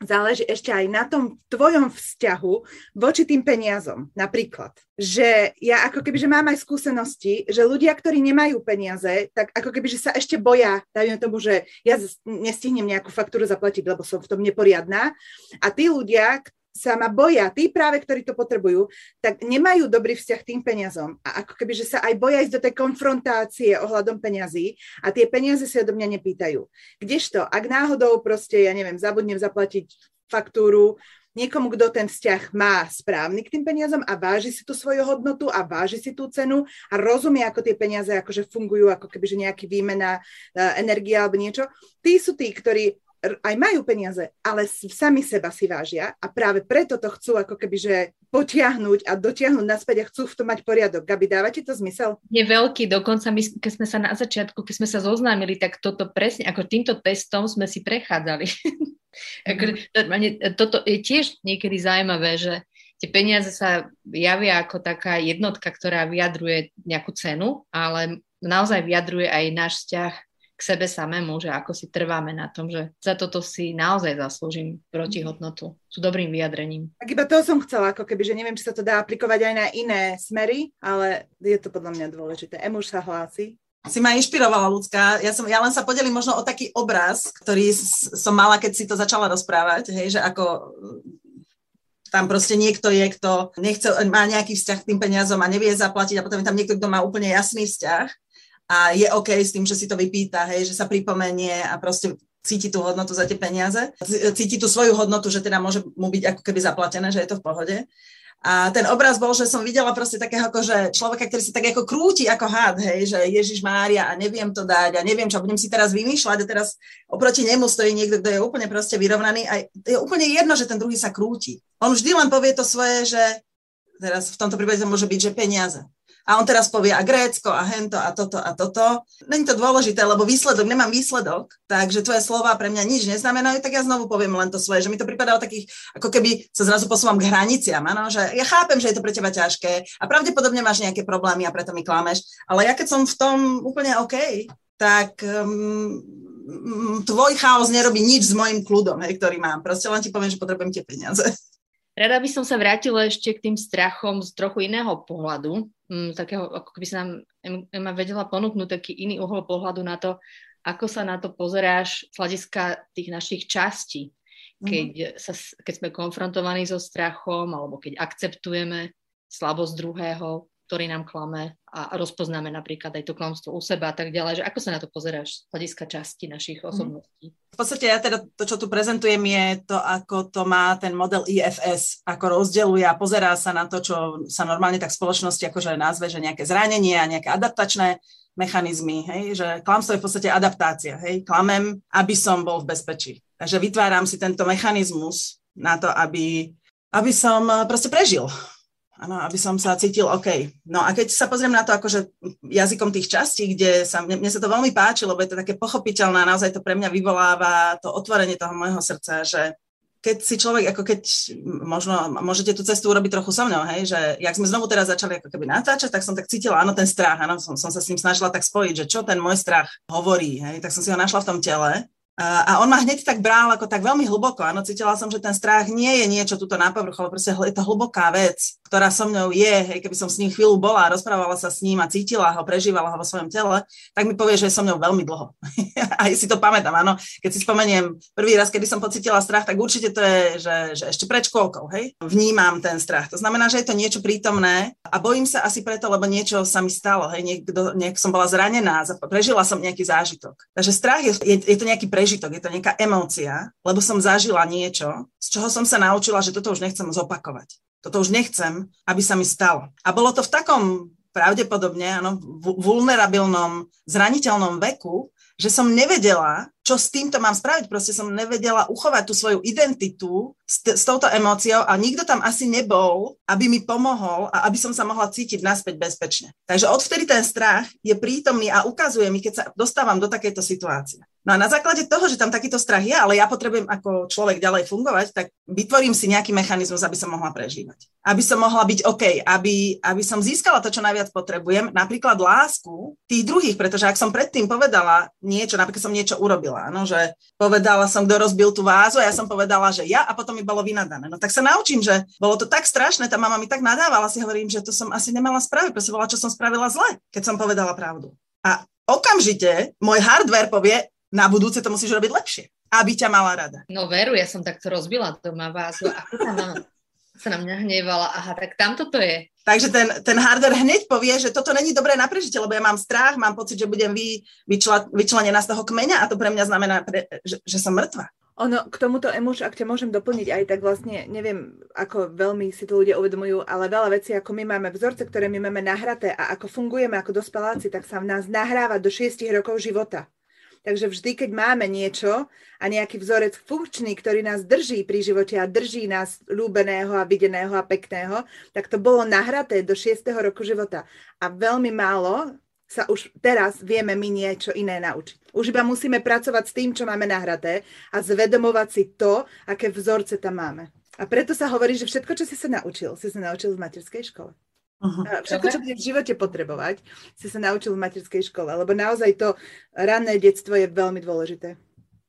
záleží ešte aj na tom tvojom vzťahu voči tým peniazom. Napríklad, že ja ako keby, že mám aj skúsenosti, že ľudia, ktorí nemajú peniaze, tak ako keby, že sa ešte boja, dajme tomu, že ja nestihnem nejakú faktúru zaplatiť, lebo som v tom neporiadná. A tí ľudia, sa ma boja, tí práve, ktorí to potrebujú, tak nemajú dobrý vzťah tým peniazom. A ako keby, že sa aj boja ísť do tej konfrontácie ohľadom peňazí a tie peniaze si odo mňa nepýtajú. Kdežto, ak náhodou proste, ja neviem, zabudnem zaplatiť faktúru niekomu, kto ten vzťah má správny k tým peniazom a váži si tú svoju hodnotu a váži si tú cenu a rozumie, ako tie peniaze akože fungujú, ako keby, že nejaký výmena, uh, energia alebo niečo. Tí sú tí, ktorí aj majú peniaze, ale sami seba si vážia a práve preto to chcú ako keby, že potiahnuť a dotiahnuť naspäť a chcú v tom mať poriadok. Gabi, dáva ti to zmysel? Je veľký, dokonca my, keď sme sa na začiatku, keď sme sa zoznámili, tak toto presne, ako týmto testom sme si prechádzali. mm. toto je tiež niekedy zaujímavé, že tie peniaze sa javia ako taká jednotka, ktorá vyjadruje nejakú cenu, ale naozaj vyjadruje aj náš vzťah k sebe samému, že ako si trváme na tom, že za toto si naozaj zaslúžim protihodnotu. Sú dobrým vyjadrením. Tak iba to som chcela, ako keby, že neviem, či sa to dá aplikovať aj na iné smery, ale je to podľa mňa dôležité. Emuš sa hlási. Si ma inšpirovala, ľudská. Ja, som, ja len sa podelím možno o taký obraz, ktorý som mala, keď si to začala rozprávať, hej, že ako tam proste niekto je, kto nechce, má nejaký vzťah k tým peniazom a nevie zaplatiť a potom je tam niekto, kto má úplne jasný vzťah a je OK s tým, že si to vypýta, hej, že sa pripomenie a proste cíti tú hodnotu za tie peniaze, cíti tú svoju hodnotu, že teda môže mu byť ako keby zaplatené, že je to v pohode. A ten obraz bol, že som videla proste takého že človeka, ktorý sa tak ako krúti ako had, hej, že Ježiš Mária a neviem to dať a neviem čo, budem si teraz vymýšľať a teraz oproti nemu stojí niekto, kto je úplne proste vyrovnaný a je úplne jedno, že ten druhý sa krúti. On vždy len povie to svoje, že teraz v tomto prípade to môže byť, že peniaze a on teraz povie a Grécko a hento a toto a toto. Není to dôležité, lebo výsledok, nemám výsledok, takže tvoje slova pre mňa nič neznamenajú, tak ja znovu poviem len to svoje, že mi to prípada o takých, ako keby sa zrazu posúvam k hraniciam, ano? že ja chápem, že je to pre teba ťažké a pravdepodobne máš nejaké problémy a preto mi klameš, ale ja keď som v tom úplne OK, tak um, tvoj chaos nerobí nič s mojim kľudom, hej, ktorý mám. Proste len ti poviem, že potrebujem tie peniaze. Rada by som sa vrátila ešte k tým strachom z trochu iného pohľadu, um, takého, ako keby sa nám Ema vedela ponúknuť taký iný uhol pohľadu na to, ako sa na to pozeráš z hľadiska tých našich častí, keď, mm-hmm. sa, keď sme konfrontovaní so strachom alebo keď akceptujeme slabosť druhého, ktorý nám klame a rozpoznáme napríklad aj to klamstvo u seba a tak ďalej, že ako sa na to pozeráš z hľadiska časti našich mhm. osobností? V podstate ja teda to, čo tu prezentujem, je to, ako to má ten model IFS, ako rozdeluje a pozerá sa na to, čo sa normálne tak v spoločnosti akože nazve, že nejaké zranenie a nejaké adaptačné mechanizmy, hej, že klamstvo je v podstate adaptácia, hej, klamem, aby som bol v bezpečí. Takže vytváram si tento mechanizmus na to, aby, aby som proste prežil Áno, aby som sa cítil OK. No a keď sa pozriem na to akože jazykom tých častí, kde sa, mne, mne sa to veľmi páči, lebo je to také pochopiteľné, naozaj to pre mňa vyvoláva to otvorenie toho môjho srdca, že keď si človek, ako keď možno môžete tú cestu urobiť trochu so mnou, hej, že jak sme znovu teraz začali ako keby natáčať, tak som tak cítila, áno, ten strach, áno, som, som sa s ním snažila tak spojiť, že čo ten môj strach hovorí, hej, tak som si ho našla v tom tele A on ma hneď tak bral ako tak veľmi hlboko. Áno, cítila som, že ten strach nie je niečo tuto na povrchu, ale proste je to hlboká vec, ktorá so mnou je. Hej, keby som s ním chvíľu bola, rozprávala sa s ním a cítila ho, prežívala ho vo svojom tele, tak mi povie, že je so mnou veľmi dlho. a si to pamätám, áno. Keď si spomeniem prvý raz, kedy som pocítila strach, tak určite to je, že, že ešte pred škôlkou, hej, vnímam ten strach. To znamená, že je to niečo prítomné a bojím sa asi preto, lebo niečo sa mi stalo, hej, niekto, nejak som bola zranená, prežila som nejaký zážitok. Takže strach je, je, je to nejaký prežitok, je to nejaká emócia, lebo som zažila niečo, z čoho som sa naučila, že toto už nechcem zopakovať. Toto už nechcem, aby sa mi stalo. A bolo to v takom pravdepodobne ano, vulnerabilnom, zraniteľnom veku, že som nevedela, čo s týmto mám spraviť. Proste som nevedela uchovať tú svoju identitu s, t- s touto emóciou a nikto tam asi nebol, aby mi pomohol a aby som sa mohla cítiť naspäť bezpečne. Takže odvtedy ten strach je prítomný a ukazuje mi, keď sa dostávam do takejto situácie. No a na základe toho, že tam takýto strach je, ale ja potrebujem ako človek ďalej fungovať, tak vytvorím si nejaký mechanizmus, aby som mohla prežívať. Aby som mohla byť OK, aby, aby som získala to, čo najviac potrebujem, napríklad lásku tých druhých, pretože ak som predtým povedala niečo, napríklad som niečo urobila, no, že povedala som, kto rozbil tú vázu a ja som povedala, že ja a potom mi bolo vynadané. No tak sa naučím, že bolo to tak strašné, tá mama mi tak nadávala, si hovorím, že to som asi nemala spraviť, pretože bola, čo som spravila zle, keď som povedala pravdu. A okamžite môj hardware povie, na budúce to musíš robiť lepšie, aby ťa mala rada. No veru, ja som takto rozbila doma vázu a sa na mňa hnevala. Aha, tak tamto to je. Takže ten, ten hardware hneď povie, že toto není dobré na prežitie, lebo ja mám strach, mám pocit, že budem vy, vyčla, vyčlenená z toho kmeňa a to pre mňa znamená, pre, že, že som mŕtva. Ono, k tomuto emuš, ak ťa môžem doplniť aj tak vlastne, neviem, ako veľmi si to ľudia uvedomujú, ale veľa vecí, ako my máme vzorce, ktoré my máme nahraté a ako fungujeme ako dospeláci, tak sa v nás nahráva do 6 rokov života. Takže vždy, keď máme niečo a nejaký vzorec funkčný, ktorý nás drží pri živote a drží nás ľúbeného a videného a pekného, tak to bolo nahraté do 6. roku života. A veľmi málo sa už teraz vieme my niečo iné naučiť. Už iba musíme pracovať s tým, čo máme nahraté a zvedomovať si to, aké vzorce tam máme. A preto sa hovorí, že všetko, čo si sa naučil, si sa naučil v materskej škole. Uh-huh. Všetko, čo budeš v živote potrebovať, si sa naučil v materskej škole, lebo naozaj to ranné detstvo je veľmi dôležité.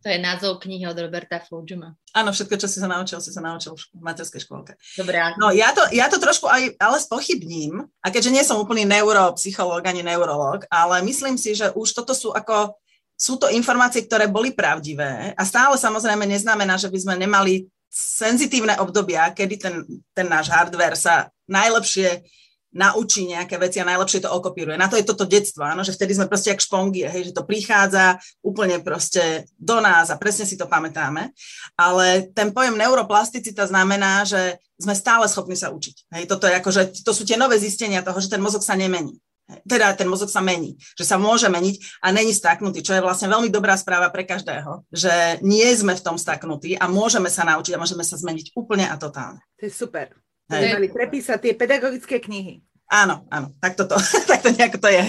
To je názov knihy od Roberta Flujuma. Áno, všetko, čo si sa naučil, si sa naučil v materskej škôlke. Dobre. No ja to, ja to trošku aj ale spochybním, a keďže nie som úplný neuropsychológ ani neurológ, ale myslím si, že už toto sú ako, sú to informácie, ktoré boli pravdivé a stále samozrejme neznamená, že by sme nemali senzitívne obdobia, kedy ten, ten náš hardware sa najlepšie naučí nejaké veci a najlepšie to okopíruje. Na to je toto detstvo, áno, že vtedy sme proste jak špongie, hej, že to prichádza úplne proste do nás a presne si to pamätáme. Ale ten pojem neuroplasticita znamená, že sme stále schopní sa učiť. Hej, toto je ako, že to sú tie nové zistenia toho, že ten mozog sa nemení. Teda ten mozog sa mení, že sa môže meniť a není staknutý, čo je vlastne veľmi dobrá správa pre každého, že nie sme v tom staknutí a môžeme sa naučiť a môžeme sa zmeniť úplne a totálne. To je super. Hej. mali prepísať tie pedagogické knihy. Áno, áno, tak toto, tak to nejako to je.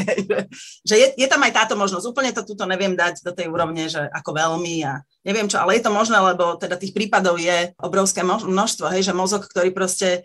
Že je, je tam aj táto možnosť. Úplne to túto neviem dať do tej úrovne, že ako veľmi a neviem čo, ale je to možné, lebo teda tých prípadov je obrovské množstvo, hej, že mozog, ktorý proste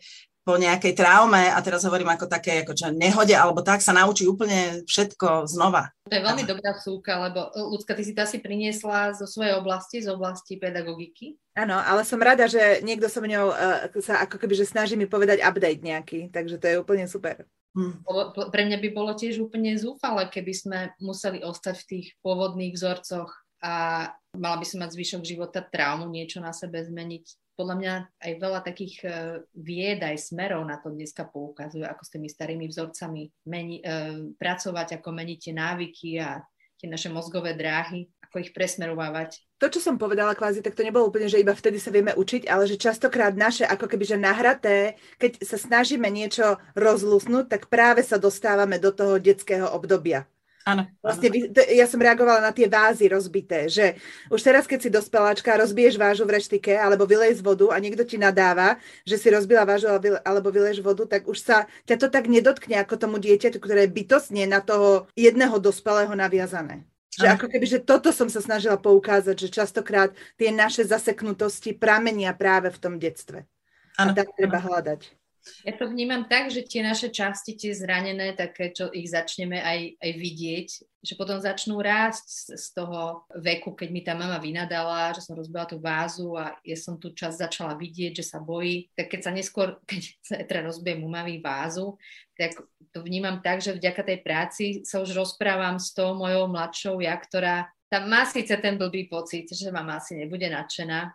po nejakej traume, a teraz hovorím ako také ako čo, nehode, alebo tak sa naučí úplne všetko znova. To je veľmi dobrá súka, lebo Ľudská, ty si to asi priniesla zo svojej oblasti, z oblasti pedagogiky. Áno, ale som rada, že niekto so mňou uh, sa ako keby že snaží mi povedať update nejaký, takže to je úplne super. Hmm. Pre mňa by bolo tiež úplne zúfale, keby sme museli ostať v tých pôvodných vzorcoch a mala by som mať zvyšok života traumu, niečo na sebe zmeniť podľa mňa aj veľa takých uh, vied, aj smerov na to dneska poukazujú, ako s tými starými vzorcami meni, uh, pracovať, ako meniť tie návyky a tie naše mozgové dráhy, ako ich presmerovávať. To, čo som povedala kvázi, tak to nebolo úplne, že iba vtedy sa vieme učiť, ale že častokrát naše, ako keby, že nahraté, keď sa snažíme niečo rozlusnúť, tak práve sa dostávame do toho detského obdobia. Áno. Vlastne ja som reagovala na tie vázy rozbité, že už teraz, keď si dospeláčka, rozbiješ vážu v reštike alebo vyleješ vodu a niekto ti nadáva, že si rozbila vážu alebo vyleješ vodu, tak už sa ťa to tak nedotkne ako tomu dieťaťu, ktoré je bytostne na toho jedného dospelého naviazané. Že ako keby, že toto som sa snažila poukázať, že častokrát tie naše zaseknutosti pramenia práve v tom detstve. Ano. A tak treba hľadať. Ja to vnímam tak, že tie naše časti, tie zranené, také, čo ich začneme aj, aj vidieť, že potom začnú rásť z, z toho veku, keď mi tá mama vynadala, že som rozbila tú vázu a ja som tú čas začala vidieť, že sa bojí, tak keď sa neskôr, keď sa teda rozbijem umavý vázu, tak to vnímam tak, že vďaka tej práci sa už rozprávam s tou mojou mladšou ja, ktorá tam má síce ten blbý pocit, že mama asi nebude nadšená,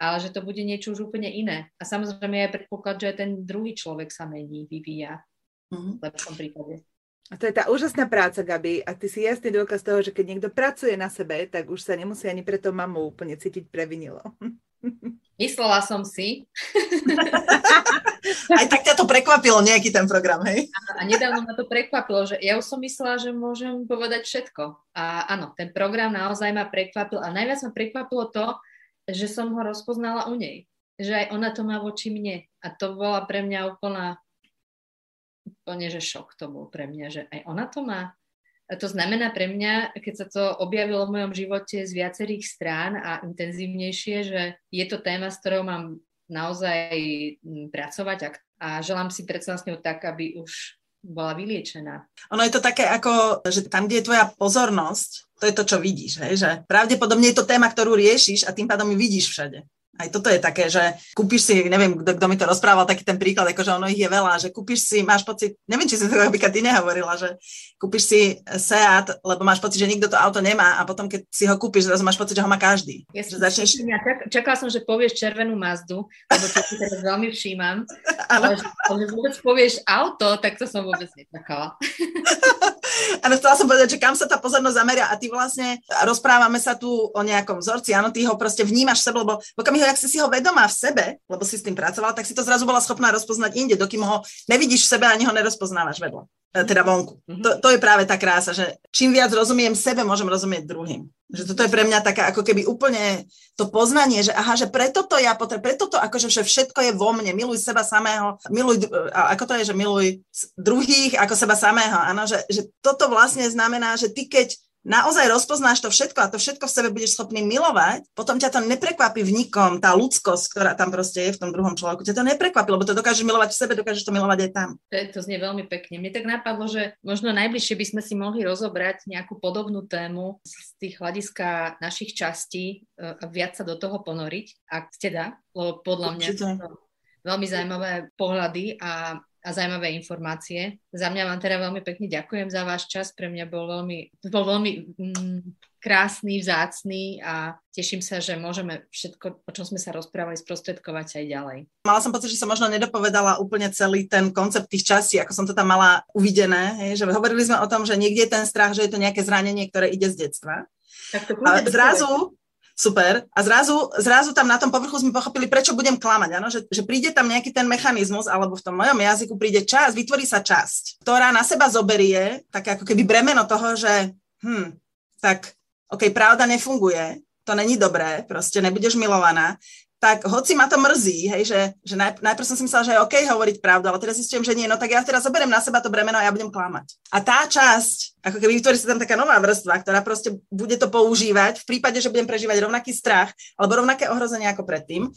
ale že to bude niečo už úplne iné. A samozrejme je predpoklad, že aj ten druhý človek sa mení, vyvíja mm-hmm. v lepšom prípade. A to je tá úžasná práca, Gabi. A ty si jasný dôkaz toho, že keď niekto pracuje na sebe, tak už sa nemusí ani pre to mamu úplne cítiť previnilo. Myslela som si. Aj tak ťa to prekvapilo nejaký ten program, hej? A, a nedávno ma to prekvapilo, že ja už som myslela, že môžem povedať všetko. A áno, ten program naozaj ma prekvapil. A najviac ma prekvapilo to, že som ho rozpoznala u nej. Že aj ona to má voči mne. A to bola pre mňa úplná, úplne, že šok to bol pre mňa, že aj ona to má. A to znamená pre mňa, keď sa to objavilo v mojom živote z viacerých strán a intenzívnejšie, že je to téma, s ktorou mám naozaj pracovať a, a želám si predsa s ňou tak, aby už bola vyliečená. Ono je to také ako, že tam, kde je tvoja pozornosť, to je to, čo vidíš, hej? že pravdepodobne je to téma, ktorú riešiš a tým pádom ju vidíš všade. Aj toto je také, že kúpiš si, neviem, kto, kto mi to rozprával, taký ten príklad, akože ono ich je veľa, že kúpiš si, máš pocit, neviem, či si to napríklad ty nehovorila, že kúpiš si Seat, lebo máš pocit, že nikto to auto nemá a potom, keď si ho kúpiš, zrazu máš pocit, že ho má každý. Ja že začneš... ja čak, čakala som, že povieš červenú Mazdu, lebo to si teraz veľmi všímam, ale že, vôbec povieš auto, tak to som vôbec nečakala. Áno, chcela som povedať, že kam sa tá pozornosť zameria a ty vlastne rozprávame sa tu o nejakom vzorci, áno, ty ho proste vnímaš v sebe, lebo v okamihu, ak si si ho vedomá v sebe, lebo si s tým pracovala, tak si to zrazu bola schopná rozpoznať inde, dokým ho nevidíš v sebe ani ho nerozpoznávaš vedľa. E, teda vonku. Mm-hmm. To, to je práve tá krása, že čím viac rozumiem sebe, môžem rozumieť druhým. Že toto je pre mňa taká ako keby úplne to poznanie, že aha, že preto to ja potrebujem, preto to akože že všetko je vo mne, miluj seba samého, miluj, ako to je, že miluj druhých ako seba samého, áno, že, že toto vlastne znamená, že ty keď naozaj rozpoznáš to všetko a to všetko v sebe budeš schopný milovať, potom ťa to neprekvapí v nikom, tá ľudskosť, ktorá tam proste je v tom druhom človeku, ťa to neprekvapí, lebo to dokážeš milovať v sebe, dokážeš to milovať aj tam. To, to znie veľmi pekne. Mne tak napadlo, že možno najbližšie by sme si mohli rozobrať nejakú podobnú tému z tých hľadiska našich častí e, a viac sa do toho ponoriť, ak ste dá, lebo podľa mňa to veľmi zaujímavé pohľady a a zaujímavé informácie. Za mňa vám teda veľmi pekne ďakujem za váš čas. Pre mňa bol veľmi, bol veľmi mm, krásny, vzácný a teším sa, že môžeme všetko, o čom sme sa rozprávali, sprostredkovať aj ďalej. Mala som pocit, že som možno nedopovedala úplne celý ten koncept tých častí, ako som to tam mala uvidené. Hej, že hovorili sme o tom, že niekde je ten strach, že je to nejaké zranenie, ktoré ide z detstva. Tak to a zrazu, super. A zrazu, zrazu tam na tom povrchu sme pochopili, prečo budem klamať. Ano? Že, že príde tam nejaký ten mechanizmus, alebo v tom mojom jazyku príde čas, vytvorí sa časť, ktorá na seba zoberie, tak ako keby bremeno toho, že hm, tak OK, pravda nefunguje, to není dobré, proste nebudeš milovaná, tak hoci ma to mrzí, hej, že, že naj, najprv som si myslela, že je OK hovoriť pravdu, ale teraz zistím, že nie, no tak ja teraz zoberiem na seba to bremeno a ja budem klamať. A tá časť, ako keby vytvorí sa tam taká nová vrstva, ktorá proste bude to používať v prípade, že budem prežívať rovnaký strach alebo rovnaké ohrozenie ako predtým,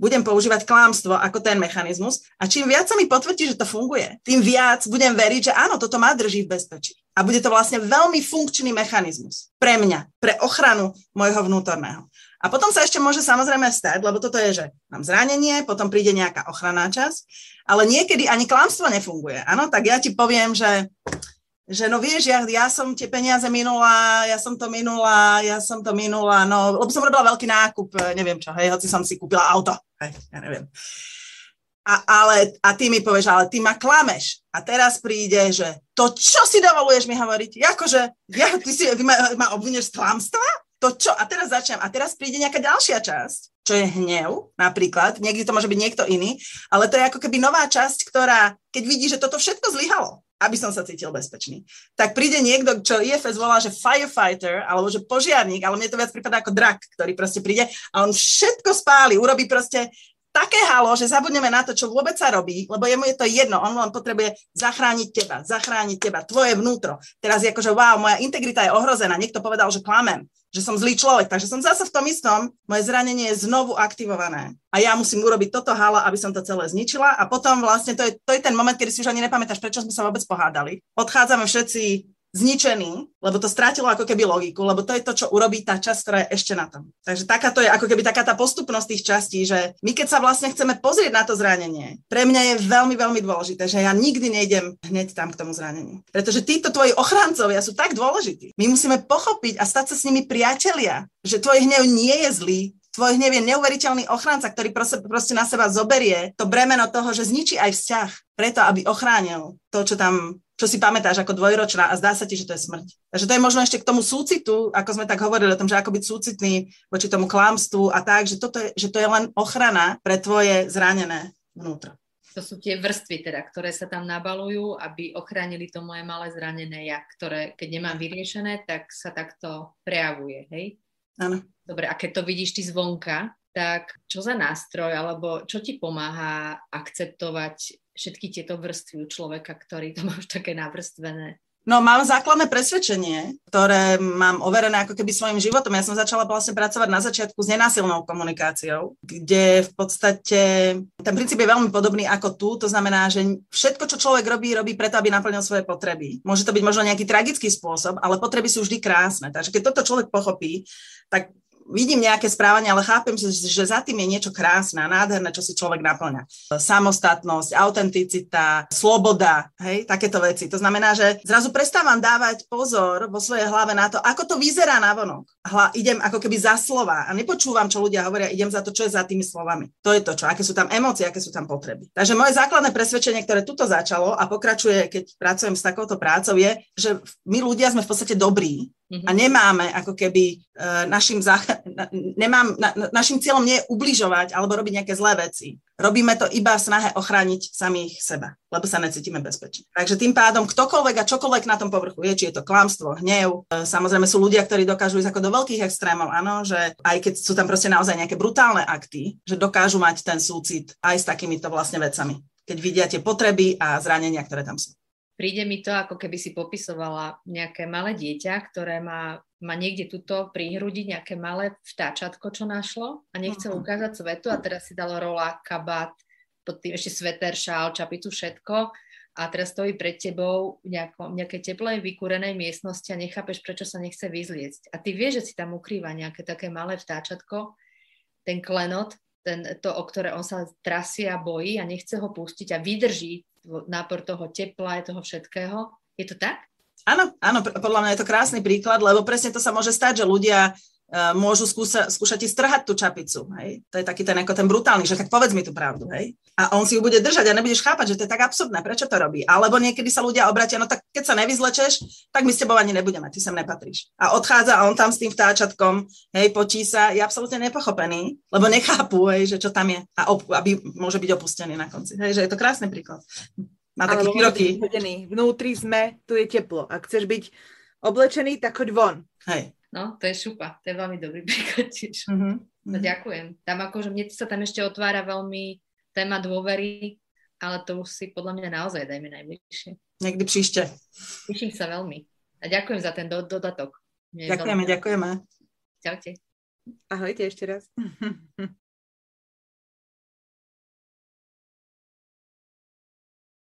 budem používať klámstvo ako ten mechanizmus a čím viac sa mi potvrdí, že to funguje, tým viac budem veriť, že áno, toto ma drží v bezpečí. A bude to vlastne veľmi funkčný mechanizmus pre mňa, pre ochranu môjho vnútorného. A potom sa ešte môže samozrejme stať, lebo toto je, že mám zranenie, potom príde nejaká ochranná časť, ale niekedy ani klamstvo nefunguje. Áno, tak ja ti poviem, že že no vieš, ja, ja som tie peniaze minula, ja som to minula, ja som to minula, no, lebo som robila veľký nákup, neviem čo, hej, hoci som si kúpila auto, hej, ja neviem. A, ale, a ty mi povieš, ale ty ma klameš. A teraz príde, že to, čo si dovoluješ mi hovoriť? Jakože, ja, ty si ty ma, ma obvinieš z klamstva? To čo, a teraz začnem, a teraz príde nejaká ďalšia časť, čo je hnev napríklad, niekde to môže byť niekto iný, ale to je ako keby nová časť, ktorá, keď vidí, že toto všetko zlyhalo, aby som sa cítil bezpečný, tak príde niekto, čo IFS volá, že firefighter, alebo že požiarník, ale mne to viac prípada ako drak, ktorý proste príde a on všetko spáli, urobí proste také halo, že zabudneme na to, čo vôbec sa robí, lebo jemu je to jedno, on len potrebuje zachrániť teba, zachrániť teba, tvoje vnútro. Teraz je ako, že wow, moja integrita je ohrozená, niekto povedal, že klamem, že som zlý človek, takže som zase v tom istom, moje zranenie je znovu aktivované. A ja musím urobiť toto hala, aby som to celé zničila a potom vlastne to je, to je ten moment, kedy si už ani nepamätáš, prečo sme sa vôbec pohádali. Odchádzame všetci zničený, lebo to strátilo ako keby logiku, lebo to je to, čo urobí tá časť, ktorá je ešte na tom. Takže taká to je ako keby taká tá postupnosť tých častí, že my keď sa vlastne chceme pozrieť na to zranenie, pre mňa je veľmi, veľmi dôležité, že ja nikdy nejdem hneď tam k tomu zraneniu. Pretože títo tvoji ochrancovia sú tak dôležití. My musíme pochopiť a stať sa s nimi priatelia, že tvoj hnev nie je zlý, tvoj hnev je neuveriteľný ochranca, ktorý proste, proste na seba zoberie to bremeno toho, že zničí aj vzťah, preto aby ochránil to, čo tam čo si pamätáš ako dvojročná a zdá sa ti, že to je smrť. Takže to je možno ešte k tomu súcitu, ako sme tak hovorili o tom, že ako byť súcitný voči tomu klamstvu a tak, že, toto je, že to je len ochrana pre tvoje zranené vnútro. To sú tie vrstvy, teda, ktoré sa tam nabalujú, aby ochránili to moje malé zranené ja, ktoré keď nemám vyriešené, tak sa takto prejavuje, hej? Áno. Dobre, a keď to vidíš ty zvonka, tak čo za nástroj, alebo čo ti pomáha akceptovať všetky tieto vrstvy u človeka, ktorý to má už také navrstvené? No mám základné presvedčenie, ktoré mám overené ako keby svojim životom. Ja som začala vlastne pracovať na začiatku s nenásilnou komunikáciou, kde v podstate ten princíp je veľmi podobný ako tu. To znamená, že všetko, čo človek robí, robí preto, aby naplnil svoje potreby. Môže to byť možno nejaký tragický spôsob, ale potreby sú vždy krásne. Takže keď toto človek pochopí, tak vidím nejaké správanie, ale chápem, že, že za tým je niečo krásne a nádherné, čo si človek naplňa. Samostatnosť, autenticita, sloboda, hej, takéto veci. To znamená, že zrazu prestávam dávať pozor vo svojej hlave na to, ako to vyzerá na vonok. Hla, idem ako keby za slova a nepočúvam, čo ľudia hovoria, idem za to, čo je za tými slovami. To je to, čo, aké sú tam emócie, aké sú tam potreby. Takže moje základné presvedčenie, ktoré tuto začalo a pokračuje, keď pracujem s takouto prácou, je, že my ľudia sme v podstate dobrí Mm-hmm. A nemáme ako keby uh, našim, na, nemám, na, našim cieľom nie je ubližovať alebo robiť nejaké zlé veci. Robíme to iba v snahe ochrániť samých seba, lebo sa necítime bezpečne. Takže tým pádom ktokoľvek a čokoľvek na tom povrchu je, či je to klamstvo, hnev. Uh, samozrejme sú ľudia, ktorí dokážu ísť ako do veľkých extrémov, áno, že aj keď sú tam proste naozaj nejaké brutálne akty, že dokážu mať ten súcit aj s takýmito vlastne vecami keď vidia tie potreby a zranenia, ktoré tam sú. Príde mi to, ako keby si popisovala nejaké malé dieťa, ktoré má, má niekde tuto pri hrudi nejaké malé vtáčatko, čo našlo a nechce uh-huh. ukázať svetu a teraz si dalo rolák, kabát, pod tým ešte sveter, šál, čapicu, všetko a teraz stojí pred tebou v nejako, nejakej teplej, vykúrenej miestnosti a nechápeš, prečo sa nechce vyzliecť. A ty vieš, že si tam ukrýva nejaké také malé vtáčatko, ten klenot, ten, to, o ktoré on sa trasie a bojí a nechce ho pustiť a vydrží nápor toho tepla, toho všetkého. Je to tak? Áno, áno, podľa mňa je to krásny príklad, lebo presne to sa môže stať, že ľudia môžu skúsa, skúšať strhať tú čapicu. Hej? To je taký ten, ako ten brutálny, že tak povedz mi tú pravdu. Hej? A on si ju bude držať a nebudeš chápať, že to je tak absurdné, prečo to robí. Alebo niekedy sa ľudia obratia, no tak keď sa nevyzlečeš, tak my s tebou ani nebudeme, ty sem nepatríš. A odchádza a on tam s tým vtáčatkom, hej, potí sa, je absolútne nepochopený, lebo nechápu, hej, že čo tam je. A op- aby môže byť opustený na konci. Hej, že je to krásny príklad. Má taký široký. Vnútri sme, tu je teplo. Ak chceš byť oblečený, tak choď von. Hej. No, to je šupa. To je veľmi dobrý príklad tiež. Mm-hmm. No, mhm. ďakujem. Tam akože mne sa tam ešte otvára veľmi téma dôvery, ale to už si podľa mňa naozaj dajme najbližšie. Niekdy príšte. Teším sa veľmi. A ďakujem za ten do- dodatok. Mne ďakujeme, ďakujeme. Čaute. Ahojte ešte raz.